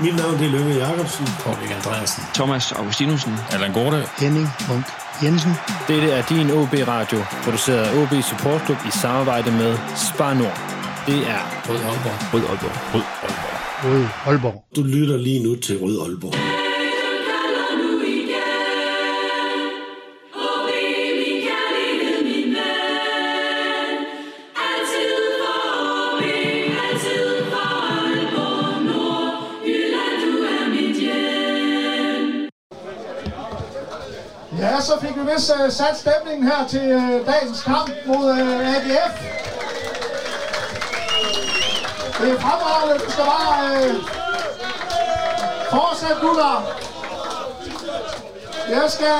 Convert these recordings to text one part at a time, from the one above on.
Mit navn det er Lønge Jacobsen. Paul Andreasen. Thomas Augustinusen. Allan Gorte. Henning Munk Jensen. Dette er din OB Radio, produceret af OB Support Club i samarbejde med Spar Nord. Det er Rød Aalborg. Rød Aalborg. Rød Aalborg. Rød Aalborg. Du lytter lige nu til Rød Aalborg. Vist uh, øh, sat stemningen her til uh, dagens kamp mod øh, uh, AGF. Det er fremragende. Du skal bare uh, fortsætte, gutter. Jeg skal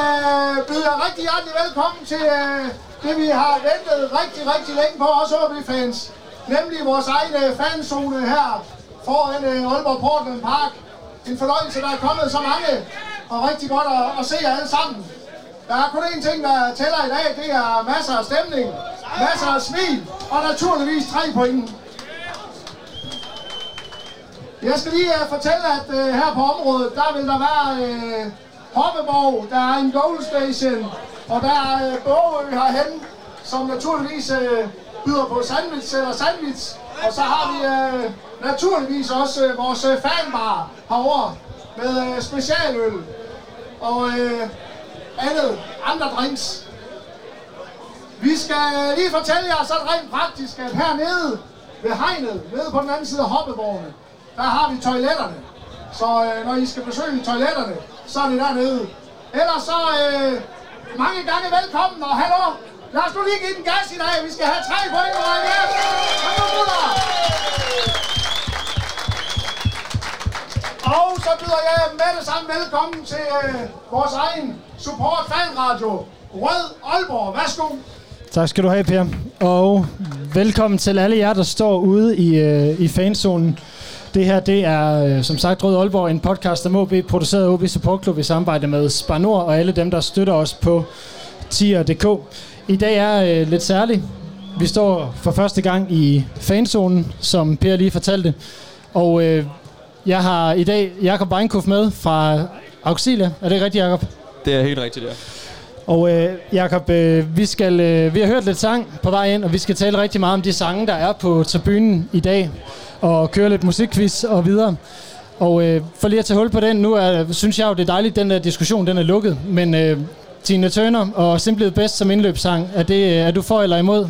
byde jer rigtig hjertelig velkommen til uh, det, vi har ventet rigtig, rigtig længe på, også OB-fans. Nemlig vores egen fanzone her foran uh, Aalborg Portland Park. En fornøjelse, der er kommet så mange, og rigtig godt at, at se jer alle sammen. Der er kun én ting, der tæller i dag, det er masser af stemning, masser af smil, og naturligvis tre point. Jeg skal lige uh, fortælle, at uh, her på området, der vil der være uh, Hoppeborg, der er en goal station, og der er uh, Bogø herhen, som naturligvis uh, byder på sandwich eller sandwich. Og så har vi uh, naturligvis også uh, vores fanbar herovre med uh, specialøl. Og uh, andet, andre drinks. Vi skal lige fortælle jer så rent praktisk, at hernede ved hegnet, nede på den anden side af hoppeborgene, der har vi toiletterne. Så øh, når I skal besøge toiletterne, så er det dernede. Ellers så øh, mange gange velkommen, og hallo, lad os nu lige give den gas i dag. Vi skal have tre point. Kom nu, gutter! Og så byder jeg med det samme velkommen til øh, vores egen support fanradio, Rød Aalborg. Værsgo. Tak skal du have, Per. Og velkommen til alle jer, der står ude i, øh, i fanzonen. Det her, det er øh, som sagt Rød Aalborg, en podcast om OB, produceret af OB Support Club i samarbejde med Spar Nord og alle dem, der støtter os på tier.dk. I dag er øh, lidt særligt. Vi står for første gang i fanzonen, som Per lige fortalte. Og øh, jeg har i dag Jakob Weinkoff med fra Auxilia. Er det rigtigt, Jakob? Det er helt rigtigt, ja. Og øh, Jakob, øh, vi, skal, øh, vi har hørt lidt sang på vej ind, og vi skal tale rigtig meget om de sange, der er på tribunen i dag, og køre lidt musikquiz og videre. Og øh, for lige at tage hul på den, nu er, synes jeg jo, det er dejligt, den der diskussion den er lukket, men øh, Tina Turner og Simply Best som indløbssang, er, det, er du for eller imod?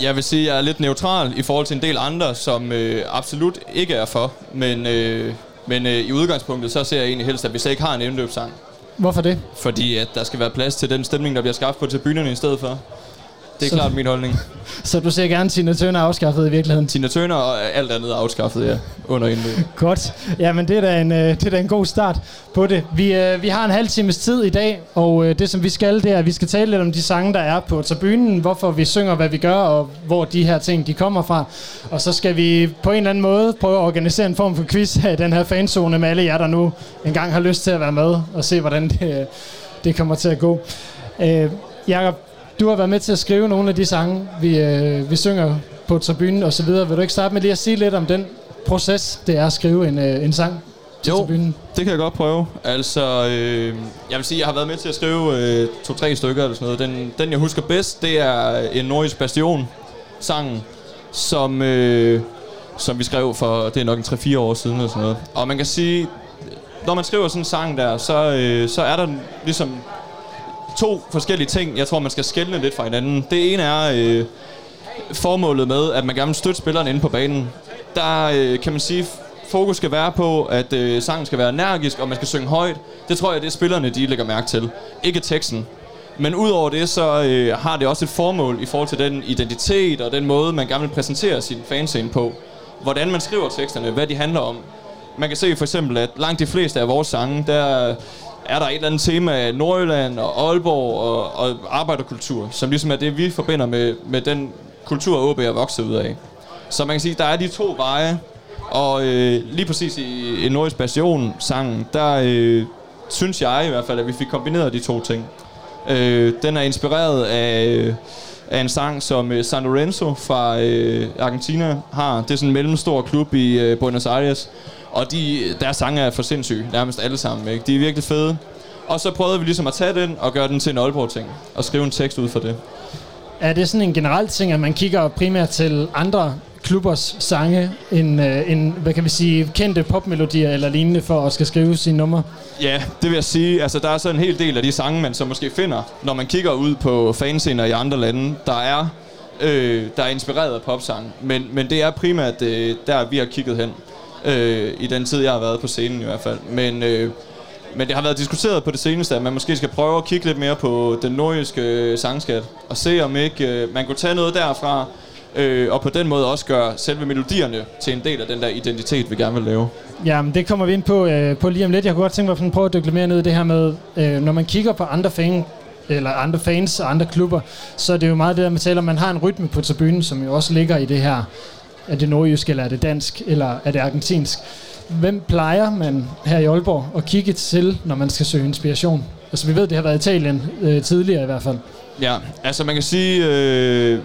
Jeg vil sige, at jeg er lidt neutral i forhold til en del andre, som øh, absolut ikke er for. Men, øh, men øh, i udgangspunktet, så ser jeg egentlig helst, at vi så ikke har en indløbssang. Hvorfor det? Fordi at der skal være plads til den stemning, der bliver skabt på tribunerne i stedet for. Det er Så- klart min holdning. Så du ser gerne Tina Turner afskaffet i virkeligheden? Tina Turner og alt andet er afskaffet, ja, under indløb. Godt. Jamen, det er da en, øh, det er da en god start på det. Vi, øh, vi har en halv times tid i dag, og øh, det som vi skal, det er, at vi skal tale lidt om de sange, der er på tribunen, hvorfor vi synger, hvad vi gør, og hvor de her ting, de kommer fra. Og så skal vi på en eller anden måde prøve at organisere en form for quiz her i den her fanzone med alle jer, der nu engang har lyst til at være med, og se, hvordan det, det kommer til at gå. Øh, Jakob, du har været med til at skrive nogle af de sange, vi, øh, vi synger på tribunen og så videre. Vil du ikke starte med lige at sige lidt om den proces, det er at skrive en, øh, en sang til Jo. tribunen? Det kan jeg godt prøve. Altså, øh, jeg vil sige, jeg har været med til at skrive øh, to-tre stykker eller sådan noget. Den, den, jeg husker bedst, det er en Nordisk Bastion sangen, som, øh, som vi skrev for, det er nok en 3-4 år siden eller sådan noget. Og man kan sige, når man skriver sådan en sang der, så, øh, så er der ligesom to forskellige ting, jeg tror, man skal skelne lidt fra hinanden. Det ene er øh, formålet med, at man gerne vil støtte spilleren inde på banen. Der øh, kan man sige, fokus skal være på, at øh, sangen skal være energisk, og man skal synge højt. Det tror jeg, det er spillerne, de lægger mærke til. Ikke teksten. Men udover det, så øh, har det også et formål i forhold til den identitet og den måde, man gerne vil præsentere sin fanscene på. Hvordan man skriver teksterne, hvad de handler om. Man kan se for eksempel, at langt de fleste af vores sange, der er der et eller andet tema af Nordjylland og Aalborg og, og arbejderkultur, som ligesom er det, vi forbinder med, med den kultur, OB er vokset ud af. Så man kan sige, der er de to veje, og øh, lige præcis i, i Nordisk Bastion sangen, der øh, synes jeg i hvert fald, at vi fik kombineret de to ting. Øh, den er inspireret af, af en sang, som øh, San Lorenzo fra øh, Argentina har. Det er sådan en mellemstor klub i øh, Buenos Aires. Og de, deres sange er for sindssyge, nærmest alle sammen. Ikke? De er virkelig fede. Og så prøvede vi ligesom at tage den og gøre den til en Aalborg-ting. Og skrive en tekst ud for det. Er det sådan en generelt ting, at man kigger primært til andre klubbers sange end, øh, end hvad kan vi sige, kendte popmelodier eller lignende for at skal skrive sine numre? Ja, det vil jeg sige. Altså, der er så en hel del af de sange, man så måske finder, når man kigger ud på fanscener i andre lande, der er, øh, der er inspireret af popsang. Men, men det er primært øh, der, vi har kigget hen. Øh, I den tid, jeg har været på scenen i hvert fald. Men, øh, men det har været diskuteret på det seneste, at man måske skal prøve at kigge lidt mere på den nordiske øh, sangskat. Og se om ikke øh, man kunne tage noget derfra, øh, og på den måde også gøre selve melodierne til en del af den der identitet, vi gerne vil lave. Ja, men det kommer vi ind på, øh, på lige om lidt. Jeg kunne godt tænke mig at prøve at dykke lidt mere ned i det her med, øh, når man kigger på andre fans, eller andre fans og andre klubber, så er det jo meget det der med taler, man har en rytme på tribunen, som jo også ligger i det her, er det nordjysk, eller er det dansk, eller er det argentinsk. Hvem plejer man her i Aalborg at kigge til, når man skal søge inspiration? Altså vi ved, det har været Italien øh, tidligere i hvert fald. Ja, altså man kan sige, øh,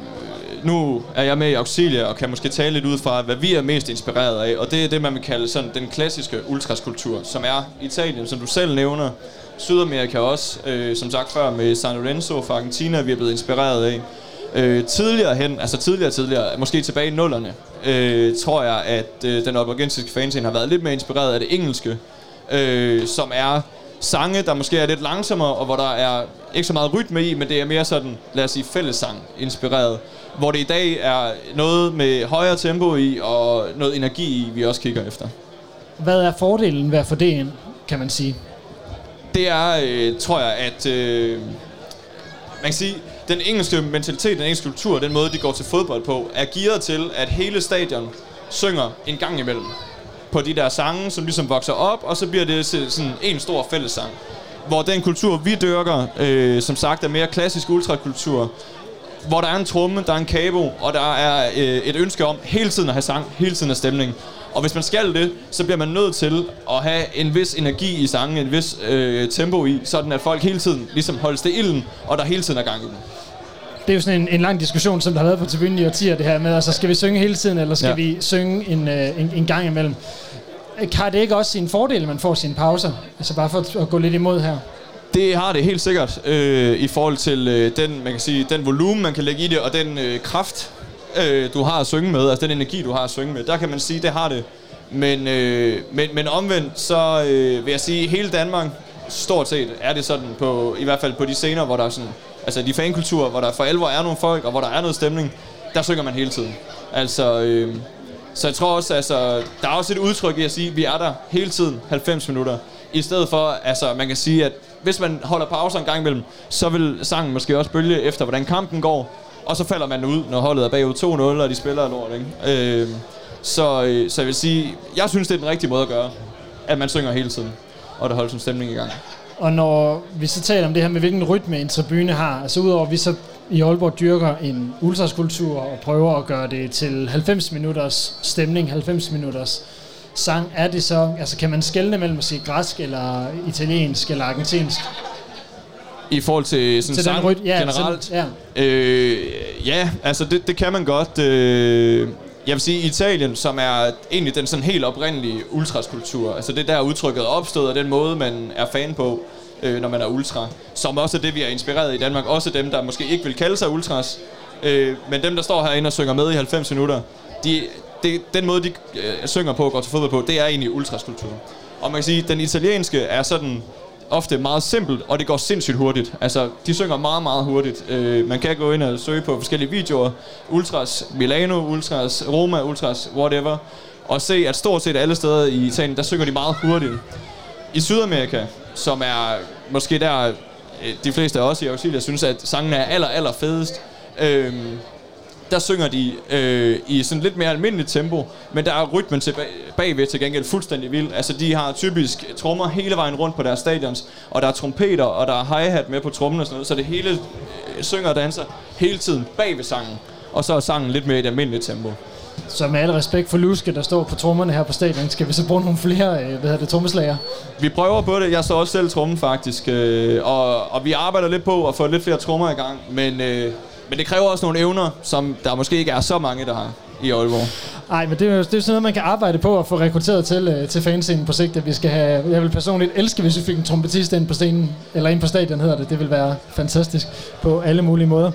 nu er jeg med i Auxilia og kan måske tale lidt ud fra, hvad vi er mest inspireret af, og det er det, man vil kalde sådan den klassiske ultraskulptur, som er Italien, som du selv nævner, Sydamerika også, øh, som sagt før med San Lorenzo fra Argentina, vi er blevet inspireret af. Øh, tidligere hen, altså tidligere tidligere, måske tilbage i nullerne, øh, tror jeg, at øh, den oborgensiske fanscene har været lidt mere inspireret af det engelske, øh, som er sange, der måske er lidt langsommere, og hvor der er ikke så meget rytme i, men det er mere sådan, lad os sige, fællessang inspireret. Hvor det i dag er noget med højere tempo i, og noget energi i, vi også kigger efter. Hvad er fordelen ved at få det ind, kan man sige? Det er, øh, tror jeg, at... Øh, man kan sige, den engelske mentalitet, den engelske kultur, den måde, de går til fodbold på, er gearet til, at hele stadion synger en gang imellem på de der sange, som ligesom vokser op, og så bliver det sådan en stor fællessang. Hvor den kultur, vi dyrker, øh, som sagt er mere klassisk ultrakultur, hvor der er en tromme, der er en kabo, og der er øh, et ønske om hele tiden at have sang, hele tiden at stemning. Og hvis man skal det, så bliver man nødt til at have en vis energi i sangen, en vis øh, tempo i, sådan at folk hele tiden ligesom holdes det ilden, og der hele tiden er gang i den. Det er jo sådan en, en lang diskussion, som der har været på tribunen i årtier, det her med, altså skal vi synge hele tiden, eller skal ja. vi synge en, øh, en, en gang imellem? Har det ikke også sin fordel, at man får sine pauser? Altså bare for at gå lidt imod her. Det har det helt sikkert øh, i forhold til øh, den, man kan sige, den volumen, man kan lægge i det, og den øh, kraft, øh, du har at synge med, altså den energi, du har at synge med. Der kan man sige, det har det. Men, øh, men, men omvendt, så øh, vil jeg sige, hele Danmark, stort set, er det sådan på, i hvert fald på de scener, hvor der er sådan, altså de fankulturer, hvor der for alvor er nogle folk, og hvor der er noget stemning, der synger man hele tiden. Altså, øh, så jeg tror også, altså, der er også et udtryk i at sige, at vi er der hele tiden, 90 minutter. I stedet for, altså, man kan sige, at hvis man holder pauser en gang imellem, så vil sangen måske også bølge efter, hvordan kampen går. Og så falder man ud, når holdet er bagud 2-0, og de spiller lort, ikke? Øhm, øh, så, så jeg vil sige, jeg synes, det er den rigtige måde at gøre, at man synger hele tiden, og der holder sådan stemning i gang. Og når vi så taler om det her med, hvilken rytme en tribune har, altså udover at vi så i Aalborg dyrker en ultraskultur og prøver at gøre det til 90 minutters stemning, 90 minutters sang, er det så, altså kan man skelne mellem at sige græsk eller italiensk eller argentinsk? I forhold til sådan Til sang ryt- ja, generelt? til- ja. Øh, ja, altså det, det kan man godt. Øh, jeg vil sige, Italien, som er egentlig den sådan helt oprindelige ultraskulptur, altså det der udtrykket er opstået, og den måde, man er fan på, øh, når man er ultra, som også er det, vi er inspireret i Danmark. Også dem, der måske ikke vil kalde sig ultras, øh, men dem, der står herinde og synger med i 90 minutter, de, det, den måde, de øh, synger på og går til fodbold på, det er egentlig ultraskulptur. Og man kan sige, den italienske er sådan ofte meget simpelt, og det går sindssygt hurtigt. Altså, de synger meget, meget hurtigt. Øh, man kan gå ind og søge på forskellige videoer. Ultras Milano, Ultras Roma, Ultras whatever. Og se, at stort set alle steder i Italien, der synger de meget hurtigt. I Sydamerika, som er måske der, øh, de fleste af os i Auxilia synes, at sangene er aller, aller fedest. Øh, der synger de øh, i sådan lidt mere almindeligt tempo, men der er rytmen til bag, bagved til gengæld fuldstændig vild. Altså de har typisk trommer hele vejen rundt på deres stadions, og der er trompeter, og der er hi-hat med på trommen og sådan noget, så det hele øh, synger og danser hele tiden bag ved sangen. Og så er sangen lidt mere i et almindeligt tempo. Så med al respekt for Luske, der står på trommerne her på stadion, skal vi så bruge nogle flere, øh, hvad hedder det, trommeslager? Vi prøver på det. Jeg står også selv trommen faktisk. Øh, og, og vi arbejder lidt på at få lidt flere trommer i gang. Men, øh, men det kræver også nogle evner, som der måske ikke er så mange, der har. i Aalborg. Nej, men det er jo det er sådan noget, man kan arbejde på at få rekrutteret til, øh, til fanscenen på sigt, at vi skal have... Jeg vil personligt elske, hvis vi fik en trompetist ind på scenen, eller ind på stadion hedder det. Det vil være fantastisk på alle mulige måder.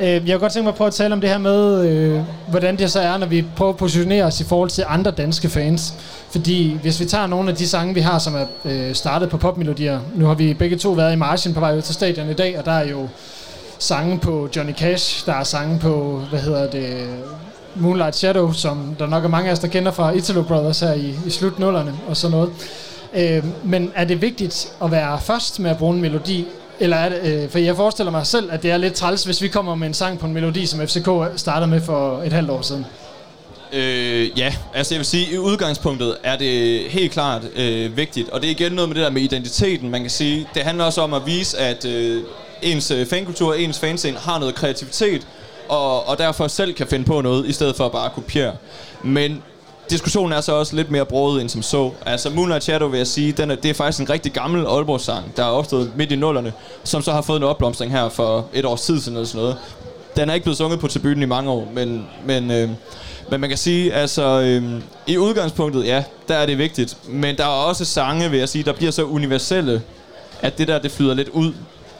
Øh, Jeg kunne godt tænke mig at prøve at tale om det her med, øh, hvordan det så er, når vi prøver at positionere os i forhold til andre danske fans. Fordi hvis vi tager nogle af de sange, vi har, som er øh, startet på popmelodier. Nu har vi begge to været i marchen på vej ud til stadion i dag, og der er jo sange på Johnny Cash, der er sange på, hvad hedder det, Moonlight Shadow, som der nok er mange af os, der kender fra Italo Brothers her i, i slutnullerne og sådan noget. Øh, men er det vigtigt at være først med at bruge en melodi, eller er det, øh, for jeg forestiller mig selv, at det er lidt træls, hvis vi kommer med en sang på en melodi, som FCK startede med for et halvt år siden. Øh, ja, altså jeg vil sige, i udgangspunktet er det helt klart øh, vigtigt, og det er igen noget med det der med identiteten, man kan sige. Det handler også om at vise, at øh, ens øh, fankultur, ens fanscene har noget kreativitet, og, og derfor selv kan finde på noget, i stedet for at bare kopiere. Men diskussionen er så også lidt mere broget end som så. Altså Moonlight Shadow vil jeg sige, den er, det er faktisk en rigtig gammel Aalborg-sang, der er opstået midt i nullerne, som så har fået en opblomstring her for et års tid siden eller sådan noget. Den er ikke blevet sunget på tribunen i mange år, men, men, øh, men man kan sige, altså øh, i udgangspunktet, ja, der er det vigtigt. Men der er også sange, vil jeg sige, der bliver så universelle, at det der, det flyder lidt ud.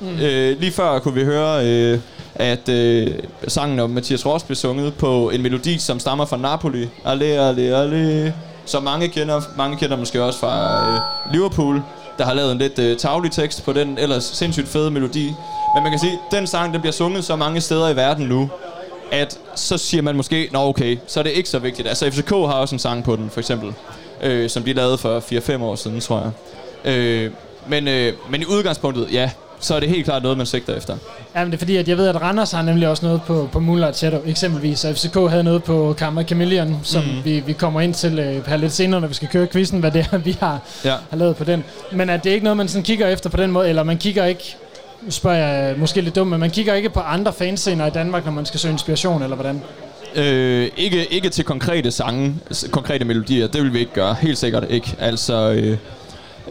Mm. Øh, lige før kunne vi høre, øh, at øh, sangen om Mathias Ross blev sunget på en melodi, som stammer fra Napoli. Alle, alle, alle. Så mange kender, mange kender måske også fra øh, Liverpool, der har lavet en lidt øh, tavlig tekst på den ellers sindssygt fede melodi. Men man kan sige, at den sang den bliver sunget så mange steder i verden nu, at så siger man måske, nå okay, så er det ikke så vigtigt. Altså FCK har også en sang på den, for eksempel, øh, som de lavede for 4-5 år siden, tror jeg. Øh, men, øh, men i udgangspunktet, ja, så er det helt klart noget, man sigter efter. Ja, men det er fordi, at jeg ved, at Randers har nemlig også noget på, på Moonlight Shadow, eksempelvis. Og FCK havde noget på Karma Chameleon, som mm. vi, vi kommer ind til øh, her lidt senere, når vi skal køre quizzen, hvad det er, vi har, Ja. har lavet på den. Men at det er ikke noget, man sådan kigger efter på den måde, eller man kigger ikke, nu spørger jeg måske lidt dumt, men man kigger ikke på andre fanscener i Danmark, når man skal søge inspiration, eller hvordan? Øh, ikke, ikke til konkrete sange, konkrete melodier, det vil vi ikke gøre, helt sikkert ikke. Altså, øh,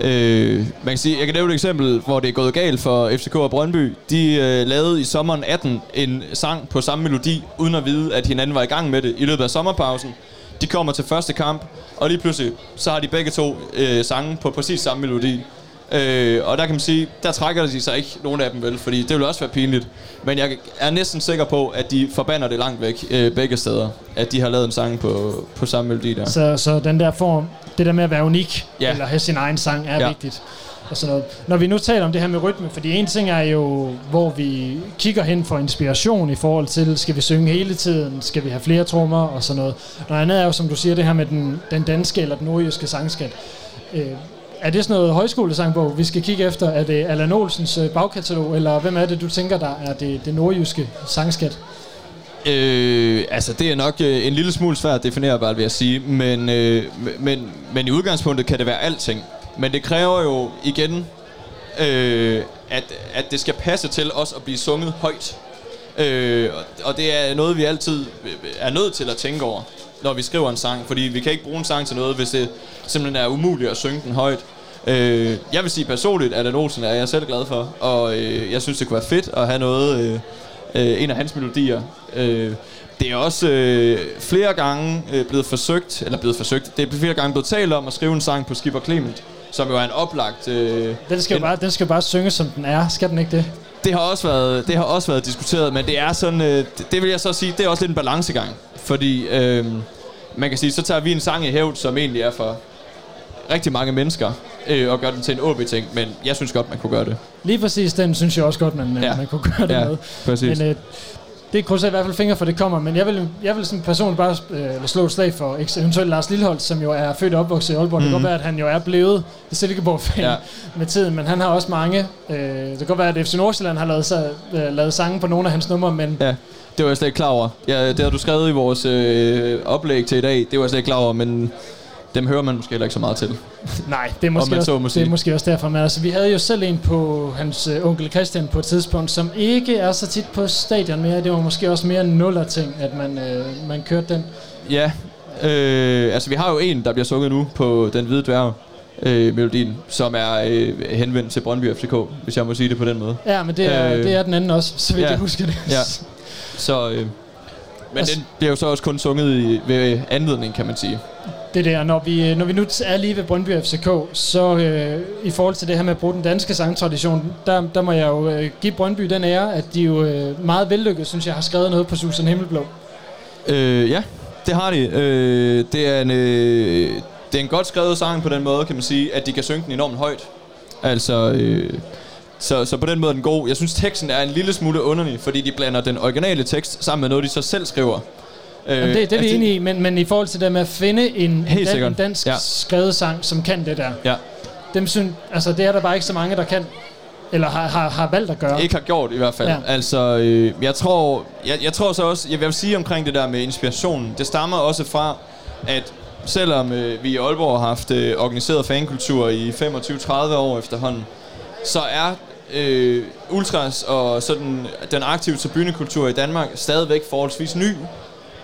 øh, man kan sige, jeg kan nævne et eksempel, hvor det er gået galt for FCK og Brøndby. De øh, lavede i sommeren 18 en sang på samme melodi, uden at vide, at hinanden var i gang med det i løbet af sommerpausen. De kommer til første kamp, og lige pludselig, så har de begge to øh, sange på præcis samme melodi. Øh, og der kan man sige, der trækker de sig ikke nogen af dem vel, fordi det vil også være pinligt. Men jeg er næsten sikker på, at de forbander det langt væk øh, begge steder, at de har lavet en sang på, på samme melodi der. Så, så den der form, det der med at være unik, Ja. eller have sin egen sang, er ja. vigtigt. Og sådan noget. Når vi nu taler om det her med rytme, fordi en ting er jo, hvor vi kigger hen for inspiration i forhold til, skal vi synge hele tiden, skal vi have flere trommer og sådan noget. Noget andet er jo, som du siger, det her med den, den danske eller den nordjyske sangskat. Øh, er det sådan noget højskolesangbog, vi skal kigge efter? Er det Allan Olsens øh, bagkatalog, eller hvem er det, du tænker, der er det, det nordjyske sangskat? Øh, altså det er nok øh, en lille smule svært definerbart, vil jeg sige. Men, øh, men, men i udgangspunktet kan det være alting. Men det kræver jo igen, øh, at, at det skal passe til os at blive sunget højt. Øh, og- og det er noget, vi altid øh, er nødt til at tænke over, når vi skriver en sang. Fordi vi kan ikke bruge en sang til noget, hvis det simpelthen er umuligt at synge den højt. Øh, jeg vil sige personligt, at Olsen er jeg selv glad for. Og øh, jeg synes, det kunne være fedt at have noget... Øh, øh, en af hans melodier. Øh, det er også øh, flere gange øh, blevet forsøgt, eller blevet forsøgt, det er flere gange blevet talt om at skrive en sang på Skipper Clement, som jo er en oplagt... Øh, Den skal, en, bare, den skal bare synge, som den er. Skal den ikke det? det har også været det har også været diskuteret, men det er sådan øh, det, det vil jeg så sige, det er også lidt en balancegang, fordi øh, man kan sige, så tager vi en sang i hævd, som egentlig er for rigtig mange mennesker, øh, og gør den til en OB-ting, men jeg synes godt, man kunne gøre det. Lige præcis den synes jeg også godt, man, Ja. ja. man kunne gøre det Ja, med. præcis. Men øh, det krydser jeg i hvert fald fingre for, det kommer. Men jeg vil, jeg vil som person bare øh, slå et slag for eventuelt Lars Lilleholdt, som jo er født og opvokset i Aalborg. Mm. Det kan godt være, at han jo er blevet Silkeborg-fan Ja. med tiden, men han har også mange. Øh, det kan godt være, at FC Nordsjælland har lavet, så, øh, lavet sange på nogle af hans numre, men Ja, det var jeg slet ikke klar over. Ja, det har du skrevet i vores øh, oplæg til i dag. Det var jeg slet ikke klar over, men dem hører man måske heller ikke så meget til. Nej, det er måske, også, det er måske også derfor. Men altså, vi havde jo selv en på hans øh, onkel Christian på et tidspunkt, som ikke er så tit på stadion mere. Det var måske også mere en nuller ting, at man, øh, man kørte den. Ja, øh, altså vi har jo en, der bliver sunget nu på Den Hvide Dværg. Øh, melodien, som er øh, henvendt til Brøndby FCK, hvis jeg må sige det på den måde. Ja, men det er, øh, det er den anden også, så vidt ja. jeg husker det. Ja. Så, øh, Men Altså- den bliver jo så også kun sunget i, ved anledning, kan man sige. Det der, når vi, når vi nu er lige ved Brøndby FCK, så øh, i forhold til det her med at bruge den danske sangtradition, der, der må jeg jo øh, give Brøndby den ære, at de jo øh, meget vellykket, synes jeg, har skrevet noget på Susan Himmelblå. Øh, ja, det har de. Øh, det, er en, øh, det er en godt skrevet sang på den måde, kan man sige, at de kan synge den enormt højt. Altså, øh, så, så på den måde er den god. Jeg synes, teksten er en lille smule underlig, fordi de blander den originale tekst sammen med noget, de så selv skriver. Øh, Jamen, det, det er vi enige i, men, men i forhold til det med at finde en, Helt en, en dansk Ja. skrevet sang, som kan det der, Ja, dem synes, altså, det er der bare ikke så mange, der kan, eller har, har, har valgt at gøre. ikke har gjort i hvert fald. Ja. Altså, øh, jeg tror, jeg, jeg tror så også, jeg vil sige omkring det der med inspirationen, det stammer også fra, at selvom øh, vi i Aalborg har haft øh, organiseret fankultur i 25-30 år efterhånden, så er øh, ultras og sådan den aktive tribunekultur i Danmark stadigvæk forholdsvis ny.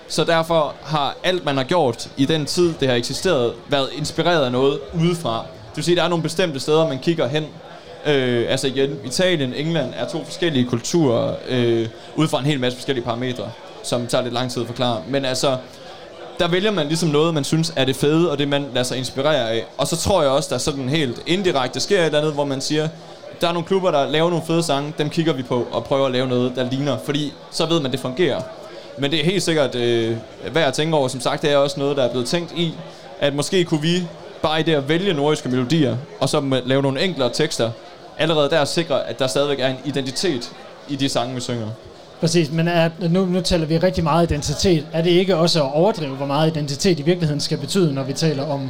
Så derfor har alt, man har gjort i den tid, det har eksisteret, været inspireret af noget udefra. Det vil sige, at der er nogle bestemte steder, man kigger hen. Øh, altså igen, Italien, England er to forskellige kulturer, øh, ud fra en hel masse forskellige parametre, som tager lidt lang tid at forklare. Men altså, der vælger man ligesom noget, man synes er det fede, og det man lader sig inspirere af. Og så tror jeg også, der sådan helt indirekte sker et eller andet, hvor man siger, der er nogle klubber, der laver nogle fede sange, dem kigger vi på og prøver at lave noget, der ligner, fordi så ved man, det fungerer. Men det er helt sikkert øh, værd at tænke over. Som sagt, det er også noget, der er blevet tænkt i, at måske kunne vi bare i det at vælge nordiske melodier, og så lave nogle enklere tekster, allerede der sikre, at der stadigvæk er en identitet i de sange, vi synger. Præcis, men er, nu, nu taler vi rigtig meget identitet. Er det ikke også at overdrive, hvor meget identitet i virkeligheden skal betyde, når vi taler om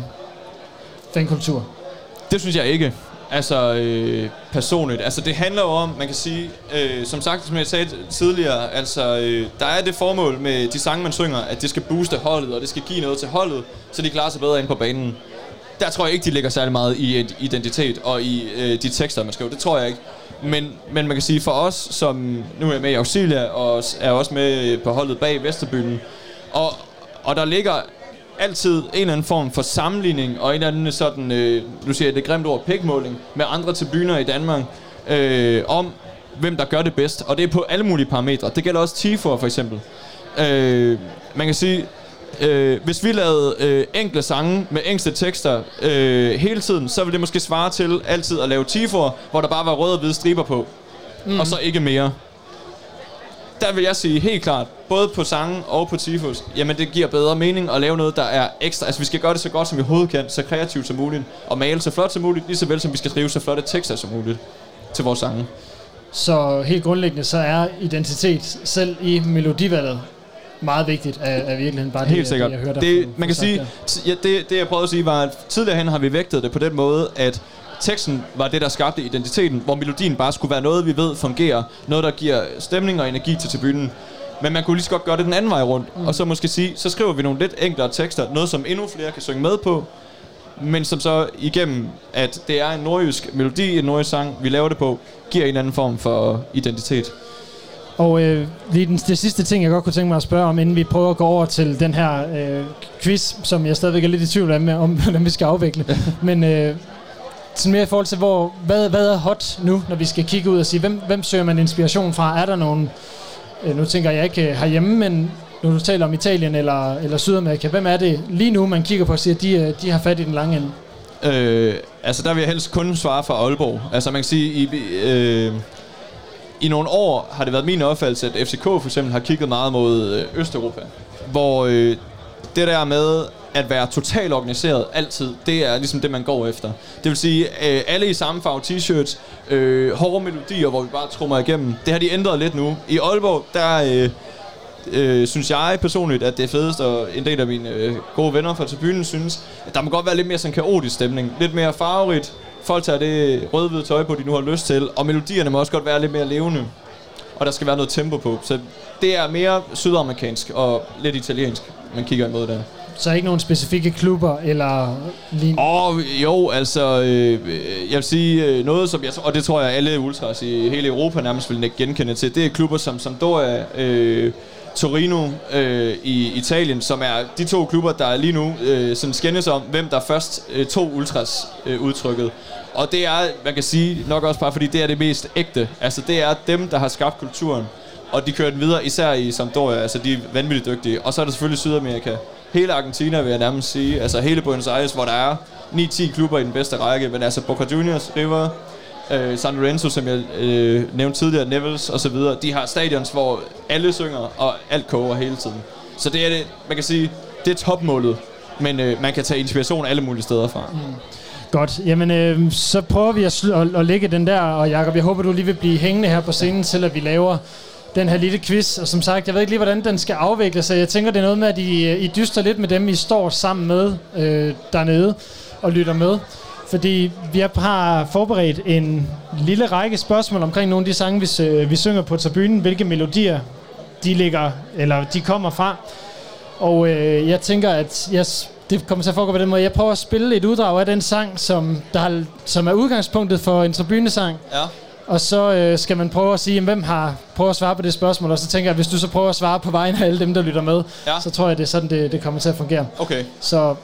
fankultur? Det synes jeg ikke. Altså øh, personligt. Altså det handler jo om, man kan sige, øh, som sagt, som jeg sagde tidligere, altså øh, der er det formål med de sange, man synger, at det skal booste holdet, og det skal give noget til holdet, så de klarer sig bedre ind på banen. Der tror jeg ikke, de ligger særlig meget i et- identitet og i øh, de tekster, man skriver. Det tror jeg ikke. Men, men man kan sige, for os, som nu er jeg med i Auxilia, og er også med på holdet bag Vesterbyen, og, og der ligger altid en eller anden form for sammenligning og en eller anden sådan, øh, nu siger jeg det grimt ord, pikmåling med andre tribuner i Danmark øh, om, hvem der gør det bedst. Og det er på alle mulige parametre. Det gælder også Tifo for eksempel. Øh, man kan sige, øh, hvis vi lavede øh, enkle sange med enkle tekster øh, hele tiden, så ville det måske svare til altid at lave Tifo, hvor der bare var røde og hvide striber på. Mm. Og så ikke mere der vil jeg sige helt klart, både på sangen og på tifus, jamen det giver bedre mening at lave noget, der er ekstra. Altså vi skal gøre det så godt som vi overhovedet kan, så kreativt som muligt, og male så flot som muligt, lige så vel som vi skal skrive så flotte tekster som muligt til vores sange. Så helt grundlæggende, så er identitet selv i melodivalget meget vigtigt af, af virkeligheden. Bare Helt det, sikkert. Det, jeg hørte Det, man kan sige, ja, det, det jeg prøvede at sige var, at tidligere hen har vi vægtet det på den måde, at teksten var det, der skabte identiteten, hvor melodien bare skulle være noget, vi ved fungerer, noget, der giver stemning og energi til tribunen. Men man kunne lige så godt gøre det den anden vej rundt, mm. og så måske sige, så skriver vi nogle lidt enklere tekster, noget som endnu flere kan synge med på, men som så igennem, at det er en nordjysk melodi, en nordjysk sang, vi laver det på, giver en anden form for identitet. Og øh, lige den, det sidste ting, jeg godt kunne tænke mig at spørge om, inden vi prøver at gå over til den her øh, quiz, som jeg stadigvæk er lidt i tvivl om, om hvordan vi skal afvikle. Men øh, sådan mere i forhold til, hvor, hvad, hvad er hot nu, når vi skal kigge ud og sige, hvem, hvem søger man inspiration fra? Er der nogen, øh, nu tænker jeg ikke øh, herhjemme, men når du taler om Italien eller, eller Sydamerika, hvem er det lige nu, man kigger på og siger, at de, øh, de har fat i den lange ende? Øh, altså der vil jeg helst kun svare for Aalborg. Altså man kan sige, i, øh, i nogle år har det været min opfattelse, at FCK for eksempel har kigget meget mod øh, Østeuropa. Hvor øh, det der med at være totalt organiseret altid, det er ligesom det, man går efter. Det vil sige, øh, alle i samme farve t-shirts, øh, hårde melodier, hvor vi bare trummer igennem. Det har de ændret lidt nu. I Aalborg, der... Øh, øh, synes jeg personligt, at det er fedest, og en del af mine øh, gode venner fra tribunen synes, at der må godt være lidt mere sådan kaotisk stemning. Lidt mere farverigt. Folk tager det rød-hvide tøj på, de nu har lyst til. Og melodierne må også godt være lidt mere levende. Og der skal være noget tempo på. Så det er mere sydamerikansk og lidt italiensk, man kigger imod der. Så ikke nogen specifikke klubber eller lignende? Åh, oh, jo, altså, øh, jeg vil sige øh, noget, som jeg, og det tror jeg alle ultras i hele Europa nærmest vil genkende til, det er klubber som Sampdoria, øh, Torino øh, i Italien, som er de to klubber, der lige nu øh, sådan skændes om, hvem der først øh, tog ultras øh, udtrykket. Og det er, man kan sige, nok også bare fordi det er det mest ægte. Altså det er dem, der har skabt kulturen. Og de kører den videre, især i Sampdoria, altså de er vanvittigt dygtige. Og så er der selvfølgelig Sydamerika. Hele Argentina vil jeg nærmest sige, altså hele Buenos Aires, hvor der er 9-10 klubber i den bedste række, men altså Boca Juniors, River, øh, San Lorenzo, som jeg øh, nævnte tidligere, Nevels og så videre, de har stadions, hvor alle synger, og alt koger hele tiden. Så det er det, man kan sige, det er topmålet, men øh, man kan tage inspiration alle mulige steder fra. Mm. Godt. Jamen, øh, så prøver vi at, sl- at, at lægge den der, og Jacob, jeg håber, du lige vil blive hængende her på scenen, til at vi laver den her lille quiz. Og som sagt, jeg ved ikke lige, hvordan den skal afvikle sig. Jeg tænker, det er noget med, at I, øh, I dyster lidt med dem, I står sammen med øh, dernede og lytter med. Fordi vi har forberedt en lille række spørgsmål omkring nogle af de sange, vi, øh, vi synger på tribunen. Hvilke melodier de ligger, eller de kommer fra. Og øh, jeg tænker, at jeg, det kommer til at foregå på den måde. Jeg prøver at spille et uddrag af den sang, som, der har, som er udgangspunktet for en tribunesang. Ja. Og så øh, skal man prøve at sige, jamen, hvem har prøvet at svare på det spørgsmål. Og så tænker jeg, hvis du så prøver at svare på vegne af alle dem, der lytter med, Ja. så tror jeg, det er sådan, det, det kommer til at fungere. Okay. Så Det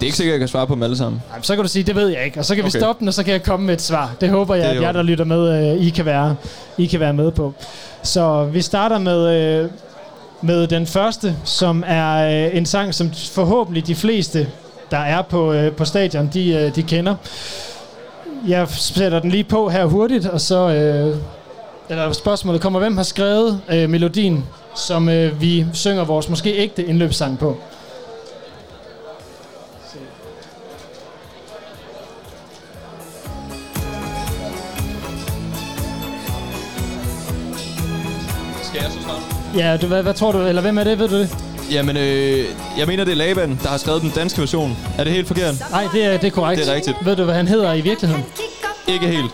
er ikke sikkert, at jeg kan svare på dem alle sammen. ej, så kan du sige, det ved jeg ikke. Og så kan okay. vi stoppe den, og så kan jeg komme med et svar. Det håber jeg, Det at jer, der lytter med, øh, I, kan være, I kan være med på. Så vi starter med, øh, med den første, som er øh, en sang, som forhåbentlig de fleste, der er på, øh, på stadion, de, øh, de kender. Jeg sætter den lige på her hurtigt, og så... Øh, eller spørgsmålet kommer, hvem har skrevet øh, melodien, som øh, vi synger vores måske ægte indløbssang på? Skal jeg så starte? Ja, du, hvad, hvad tror du, eller hvem er det, ved du det? Jamen, øh, jeg mener, det er Laban, der har skrevet den danske version. Er det helt forkert? Nej, det er, det er korrekt. Det er rigtigt. Ved du, hvad han hedder i virkeligheden? Ikke helt.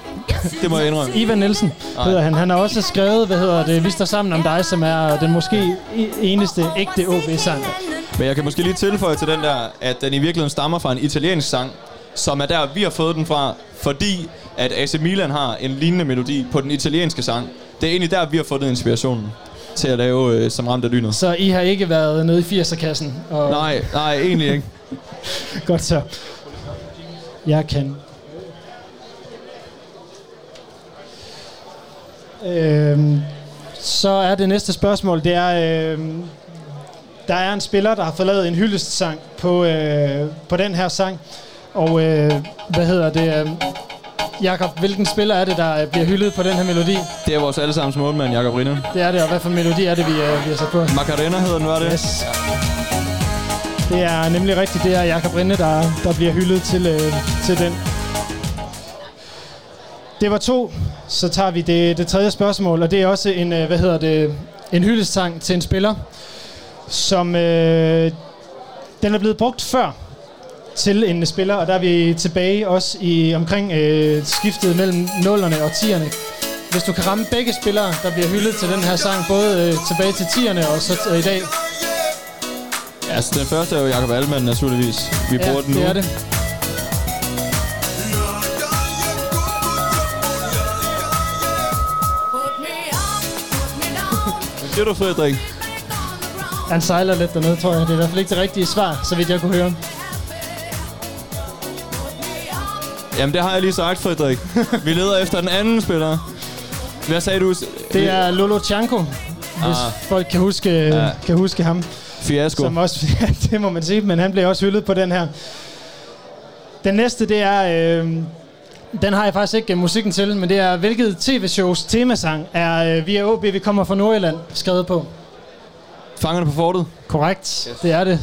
Det må jeg indrømme. Ivan Nielsen Nej. hedder han. Han har også skrevet, hvad hedder det, Vi står sammen om dig, som er den måske eneste ægte OB-sang. Men jeg kan måske lige tilføje til den der, at den i virkeligheden stammer fra en italiensk sang, som er der, vi har fået den fra, fordi at AC Milan har en lignende melodi på den italienske sang. Det er egentlig der, vi har fået inspirationen til at lave øh, som ramt af lynet. Så I har ikke været nede i 80'er-kassen? Og Nej, nej, egentlig ikke. Godt så. Jeg kan. Øhm, så er det næste spørgsmål, det er, øhm, der er en spiller, der har fået lavet en hyldestsang på, øh, på den her sang. Og øh, hvad hedder det? Øh, Jakob, hvilken spiller er det, der øh, bliver hyldet på den her melodi? Det er vores allesammens målmand, Jakob Rinde. Det er det, og hvad for en melodi er det, vi, øh, vi har sat på? Macarena hedder den, var det? Yes. Det er nemlig rigtigt. Det er Jakob Rinde, der, der bliver hyldet til, øh, til den. Det var to. Så tager vi det, det tredje spørgsmål, og det er også en, øh, hvad hedder det, en hyldestsang til en spiller, som øh, den er blevet brugt før til en spiller, og der er vi tilbage også i omkring øh, skiftet mellem 0'erne og 10'erne. Hvis du kan ramme begge spillere, der bliver hyldet til den her sang, både øh, tilbage til 10'erne og så øh, i dag, Ja, altså den første er jo Jakob Allemann, naturligvis. Vi bruger den nu. det er det. Hvad siger du, Frederik? Han sejler lidt dernede, tror jeg. Det er i hvert fald ikke det rigtige svar, så vidt jeg kunne høre. Jamen, det har jeg lige sagt, Frederik. Vi leder efter den anden spiller. Hvad sagde du? Det er Lolo Chanko, hvis Ah. folk kan huske, Ja. kan huske ham. Fiasko. Som også, ja, det må man sige, men han blev også hyldet på den her. Den næste, det er... Øh, den har jeg faktisk ikke musikken til, men det er, hvilket tv-shows temasang er øh, via OB, vi kommer fra Nordjylland, skrevet på. Fangerne på fortet. Korrekt, yes. det er det.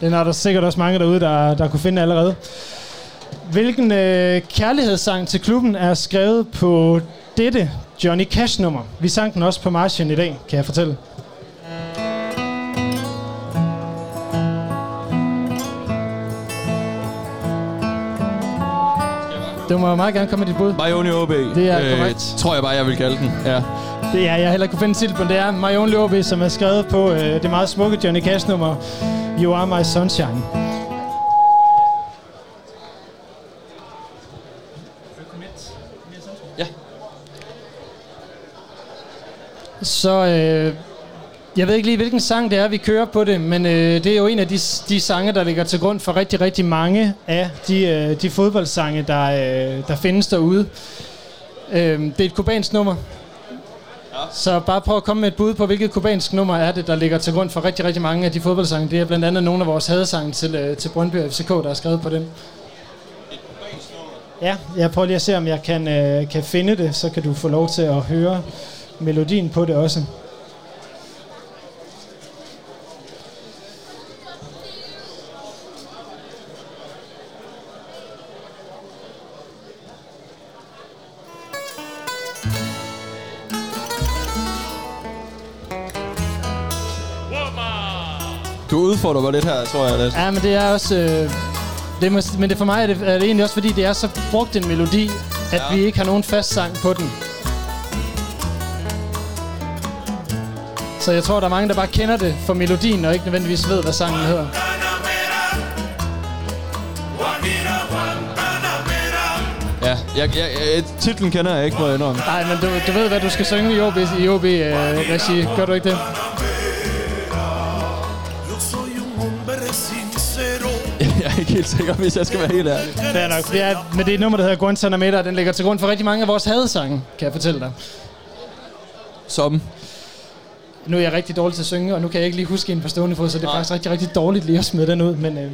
Den er der sikkert også mange derude, der, der kunne finde allerede. Hvilken øh, kærlighedssang til klubben er skrevet på dette Johnny Cash-nummer? Vi sang den også på marchen i dag, kan jeg fortælle. Du må meget gerne komme med dit bud. My Only OB. Det er korrekt. Tror jeg bare, jeg vil kalde den. Ja. Det er, jeg heller ikke kunne finde titlen, det er My Only OB, som er skrevet på øh, det meget smukke Johnny Cash-nummer You Are My Sunshine. Så øh, jeg ved ikke lige, hvilken sang det er, vi kører på det, men øh, det er jo en af de, de sange, der ligger til grund for rigtig, rigtig mange af de, øh, de fodboldsange, der, øh, der findes derude. Øh, det er et kubansk nummer. Så bare prøv at komme med et bud på, hvilket kubansk nummer er det, der ligger til grund for rigtig, rigtig mange af de fodboldsange. Det er blandt andet nogle af vores hadesange til, øh, til Brøndby og FCK, der er skrevet på den. Ja, jeg prøver lige at se, om jeg kan, øh, kan finde det, så kan du få lov til at høre melodien på det også. Du udfordrer mig lidt her, tror jeg lidt. Ja, men det er også... Øh, det er, mås- men det for mig er det, er det egentlig også, fordi det er så brugt en melodi, at ja. vi ikke har nogen fast sang på den. Så jeg tror, der er mange, der bare kender det for melodien, og ikke nødvendigvis ved, hvad sangen hedder. Ja, jeg, jeg, jeg, titlen kender jeg ikke, må jeg indrømme. Nej, men du, du ved, hvad du skal synge i OB, i OB øh, regi. Gør du ikke det? jeg er ikke helt sikker, hvis jeg skal være helt ærlig. Fair nok. Det er, men det er et nummer, der hedder Guantanamera, og den ligger til grund for rigtig mange af vores hadesange, kan jeg fortælle dig. Som? Nu er jeg rigtig dårlig til at synge, og nu kan jeg ikke lige huske en på stående fod, så det er Nej. faktisk rigtig, rigtig dårligt lige at smide den ud. Men øh,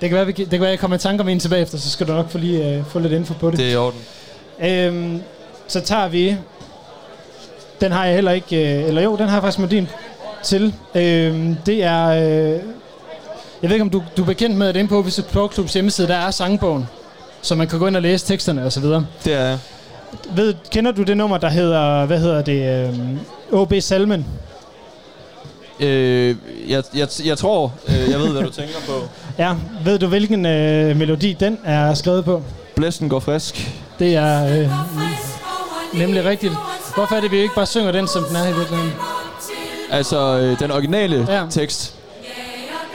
det, kan være, vi, det kan være, jeg kommer i tanker om en tilbage efter, så skal du nok få, lige, øh, få lidt info på det. Det er i orden. Øhm, så tager vi... Den har jeg heller ikke... Øh, eller jo, den har jeg faktisk melodien til. Øhm, det er... Øh, jeg ved ikke, om du, du er bekendt med, at inde på Obis Klubs hjemmeside, der er sangbogen. Så man kan gå ind og læse teksterne og så videre. Det er jeg. Ved, kender du det nummer, der hedder... Hvad hedder det? Øh, OB Salmen. Øh, jeg, jeg, jeg tror, øh, jeg ved, hvad du tænker på. Ja, ved du, hvilken øh, melodi den er skrevet på? Blæsten går frisk. Det er øh, nemlig rigtigt. Hvorfor er det, vi ikke bare synger den, som den er i virkeligheden? Altså, øh, den originale Ja. tekst.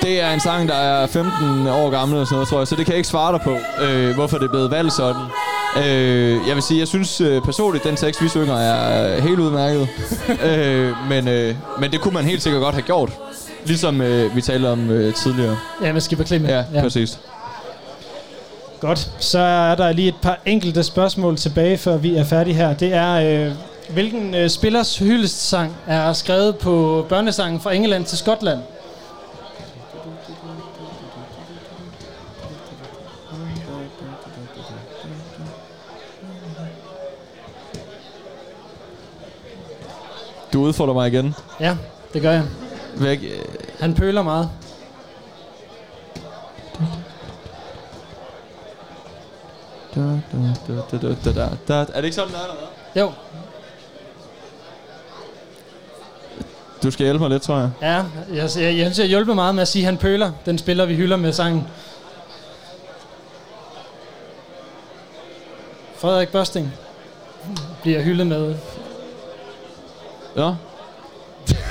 Det er en sang, der er 15 år gammel eller sådan noget, tror jeg. Så det kan jeg ikke svare dig på, øh, hvorfor det er blevet valgt sådan. Øh, jeg vil sige, jeg synes øh, personligt, den tekst, vi synger, er øh, helt udmærket. øh, men, øh, men det kunne man helt sikkert godt have gjort. Ligesom øh, vi talte om øh, tidligere. Ja, med Skipper Clement. Ja, ja, præcis. Godt. Så er der lige et par enkelte spørgsmål tilbage, før vi er færdige her. Det er, øh, hvilken øh, spillers hyldestsang er skrevet på børnesangen fra England til Skotland? Du udfordrer mig igen. Ja, det gør jeg. Væk. Han pøler meget. Da, da, da, da, da, da, da. Er det ikke sådan, der er der? Jo, Du skal hjælpe mig lidt, tror jeg. ja. Jeg, jeg, jeg synes, jeg hjælper meget med at sige, at han pøler. Den spiller, vi hylder med sangen. Frederik Børsting bliver hyldet med. Ja.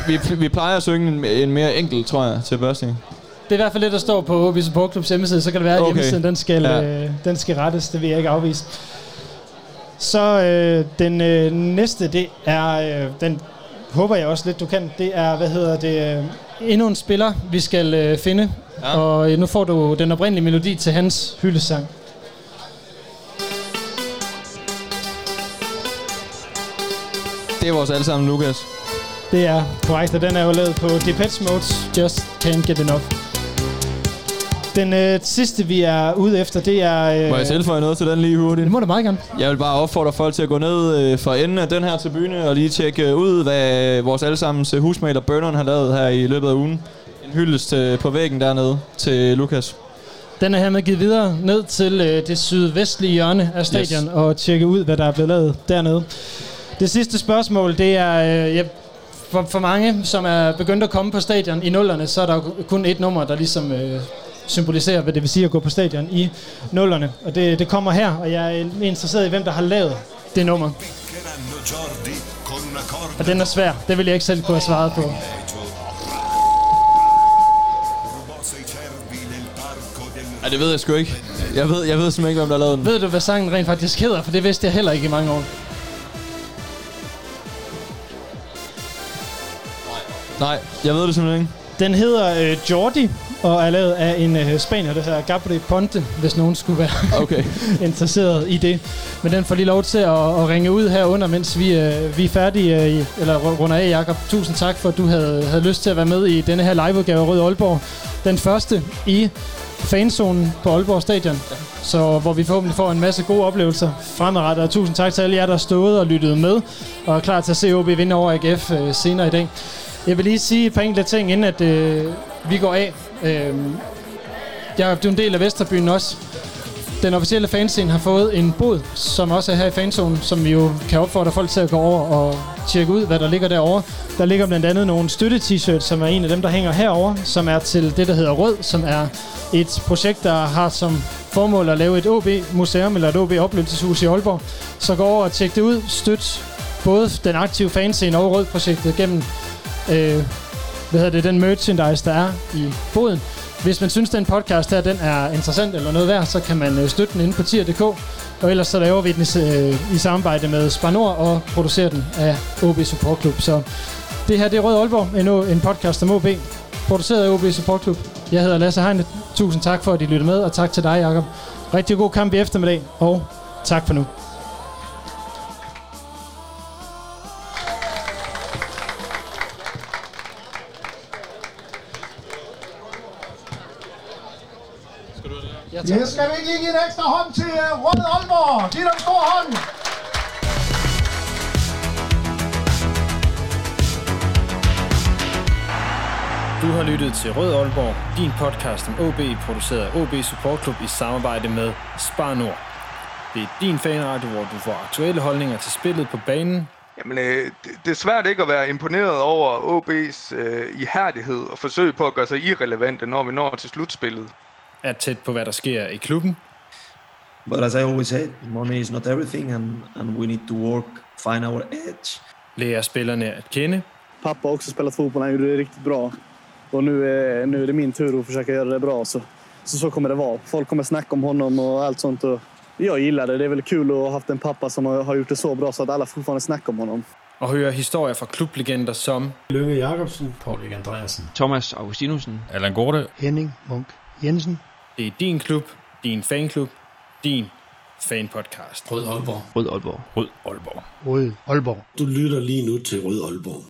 Vi, vi plejer at synge en, en mere enkel, tror jeg, til børsting. Det er i hvert fald det, der står på OB Support Clubs hjemmeside. Så kan det være, at Okay. hjemmesiden den skal, Ja. øh, den skal rettes. Det vil jeg ikke afvise. Så øh, den øh, næste, det er... Øh, den håber jeg også lidt, du kan. Det er, hvad hedder det... Øh, endnu en spiller, vi skal øh, finde. Ja. Og øh, nu får du den oprindelige melodi til hans hyldesang. Det er vores allesammen Lukas. Det er korrekt, og den er jo lavet på Depeche Mode's Just Can't Get Enough. Den øh, sidste, vi er ude efter, det er... Øh, Må jeg tilføje noget til den lige hurtigt? Det må du meget gerne. Jeg vil bare opfordre folk til at gå ned øh, fra enden af den her tribune og lige tjekke øh, ud, hvad vores allesammens øh, husmaler Burneren har lavet her i løbet af ugen. En hyldest øh, på væggen dernede til Lukas. Den er hermed givet videre ned til øh, det sydvestlige hjørne af stadion yes. og tjekke ud, hvad der er blevet lavet dernede. Det sidste spørgsmål, det er øh, ja, for, for mange, som er begyndt at komme på stadion i nullerne, så er der kun et nummer, der ligesom øh, symboliserer, hvad det vil sige at gå på stadion i nullerne. Og det, det kommer her, og jeg er interesseret i, hvem der har lavet det nummer. Og den er svær. Det vil jeg ikke selv kunne have svaret på. Ja, det ved jeg sgu ikke. Jeg ved, jeg ved simpelthen ikke, hvem der har lavet den. Ved du, hvad sangen rent faktisk hedder? For det vidste jeg heller ikke i mange år. Nej, jeg ved det simpelthen ikke. Den hedder øh, Jordi, og er lavet af en øh, spanier, der hedder Gabri Ponte, hvis nogen skulle være Okay. interesseret i det. Men den får lige lov til at, at ringe ud herunder, mens vi, øh, vi er færdige, øh, i- eller ru- runder af, Jacob. Tusind tak for, at du havde, havde lyst til at være med i denne her liveudgave af Rød Aalborg. Den første i fanzonen på Aalborg Stadion. Så hvor vi forhåbentlig får en masse gode oplevelser fremadrettet. Og tusind tak til alle jer, der stået og lyttet med, og er klar til at se OB vinde over AGF øh, senere i dag. Jeg vil lige sige et par enkelte ting, inden at øh, vi går af. Øh, jeg er en del af Vesterbyen også. Den officielle fanscene har fået en bod, som også er her i fanzonen, som vi jo kan opfordre folk til at gå over og tjekke ud, hvad der ligger derovre. Der ligger blandt andet nogle støtte-t-shirts, som er en af dem, der hænger herover, som er til det, der hedder Rød, som er et projekt, der har som formål at lave et OB-museum eller et OB-oplevelseshus i Aalborg. Så gå over og tjek det ud. Støt både den aktive fanscene og Rød-projektet gennem øh, hvad hedder det, den merchandise, der er i boden. Hvis man synes, den podcast her den er interessant eller noget værd, så kan man øh, støtte den inde på tier.dk. Og ellers så laver vi den øh, i samarbejde med Spanor og producerer den af OB Support Club. Så det her det er Rød Aalborg, en, en podcast om OB, produceret af OB Support Club. Jeg hedder Lasse Heine. Tusind tak for, at I lyttede med, og tak til dig, Jacob. Rigtig god kamp i eftermiddag, og tak for nu. Ja, skal vi ikke lige give en ekstra hånd til uh, Rød Aalborg? Giv dem en stor hånd. Du har lyttet til Rød Aalborg, din podcast om OB, produceret af OB Support Club i samarbejde med Spar Nord. Det er din fanradio, hvor du får aktuelle holdninger til spillet på banen, Jamen, øh, det, det er svært ikke at være imponeret over OB's øh, ihærdighed og forsøg på at gøre sig irrelevante, når vi når til slutspillet. Er tæt på, hvad der sker i klubben, But as I always said, money is not everything, and, and we need to work, find our edge. lærer spillerne at kende, Pappa har också spelat fotboll, han gjorde det riktigt bra. Och nu är, nu är det min tur att försöka göra det bra. Så, så, så kommer det vara. Folk kommer snacka om honom och allt sånt. Och jag gillar det. Det är väl kul att ha haft en pappa som har, har gjort det så bra så att alla fortfarande snackar om honom. og høre historier fra klublegender som Lønge Jacobsen. Paul Andreasen. Thomas Augustinusen. Allan Gorte. Henning Munk Jensen. Det er din klub, din fanklub, din fanpodcast. Rød Aalborg. Rød Aalborg. Rød Aalborg. Rød Aalborg. Du lytter lige nu til Rød Aalborg.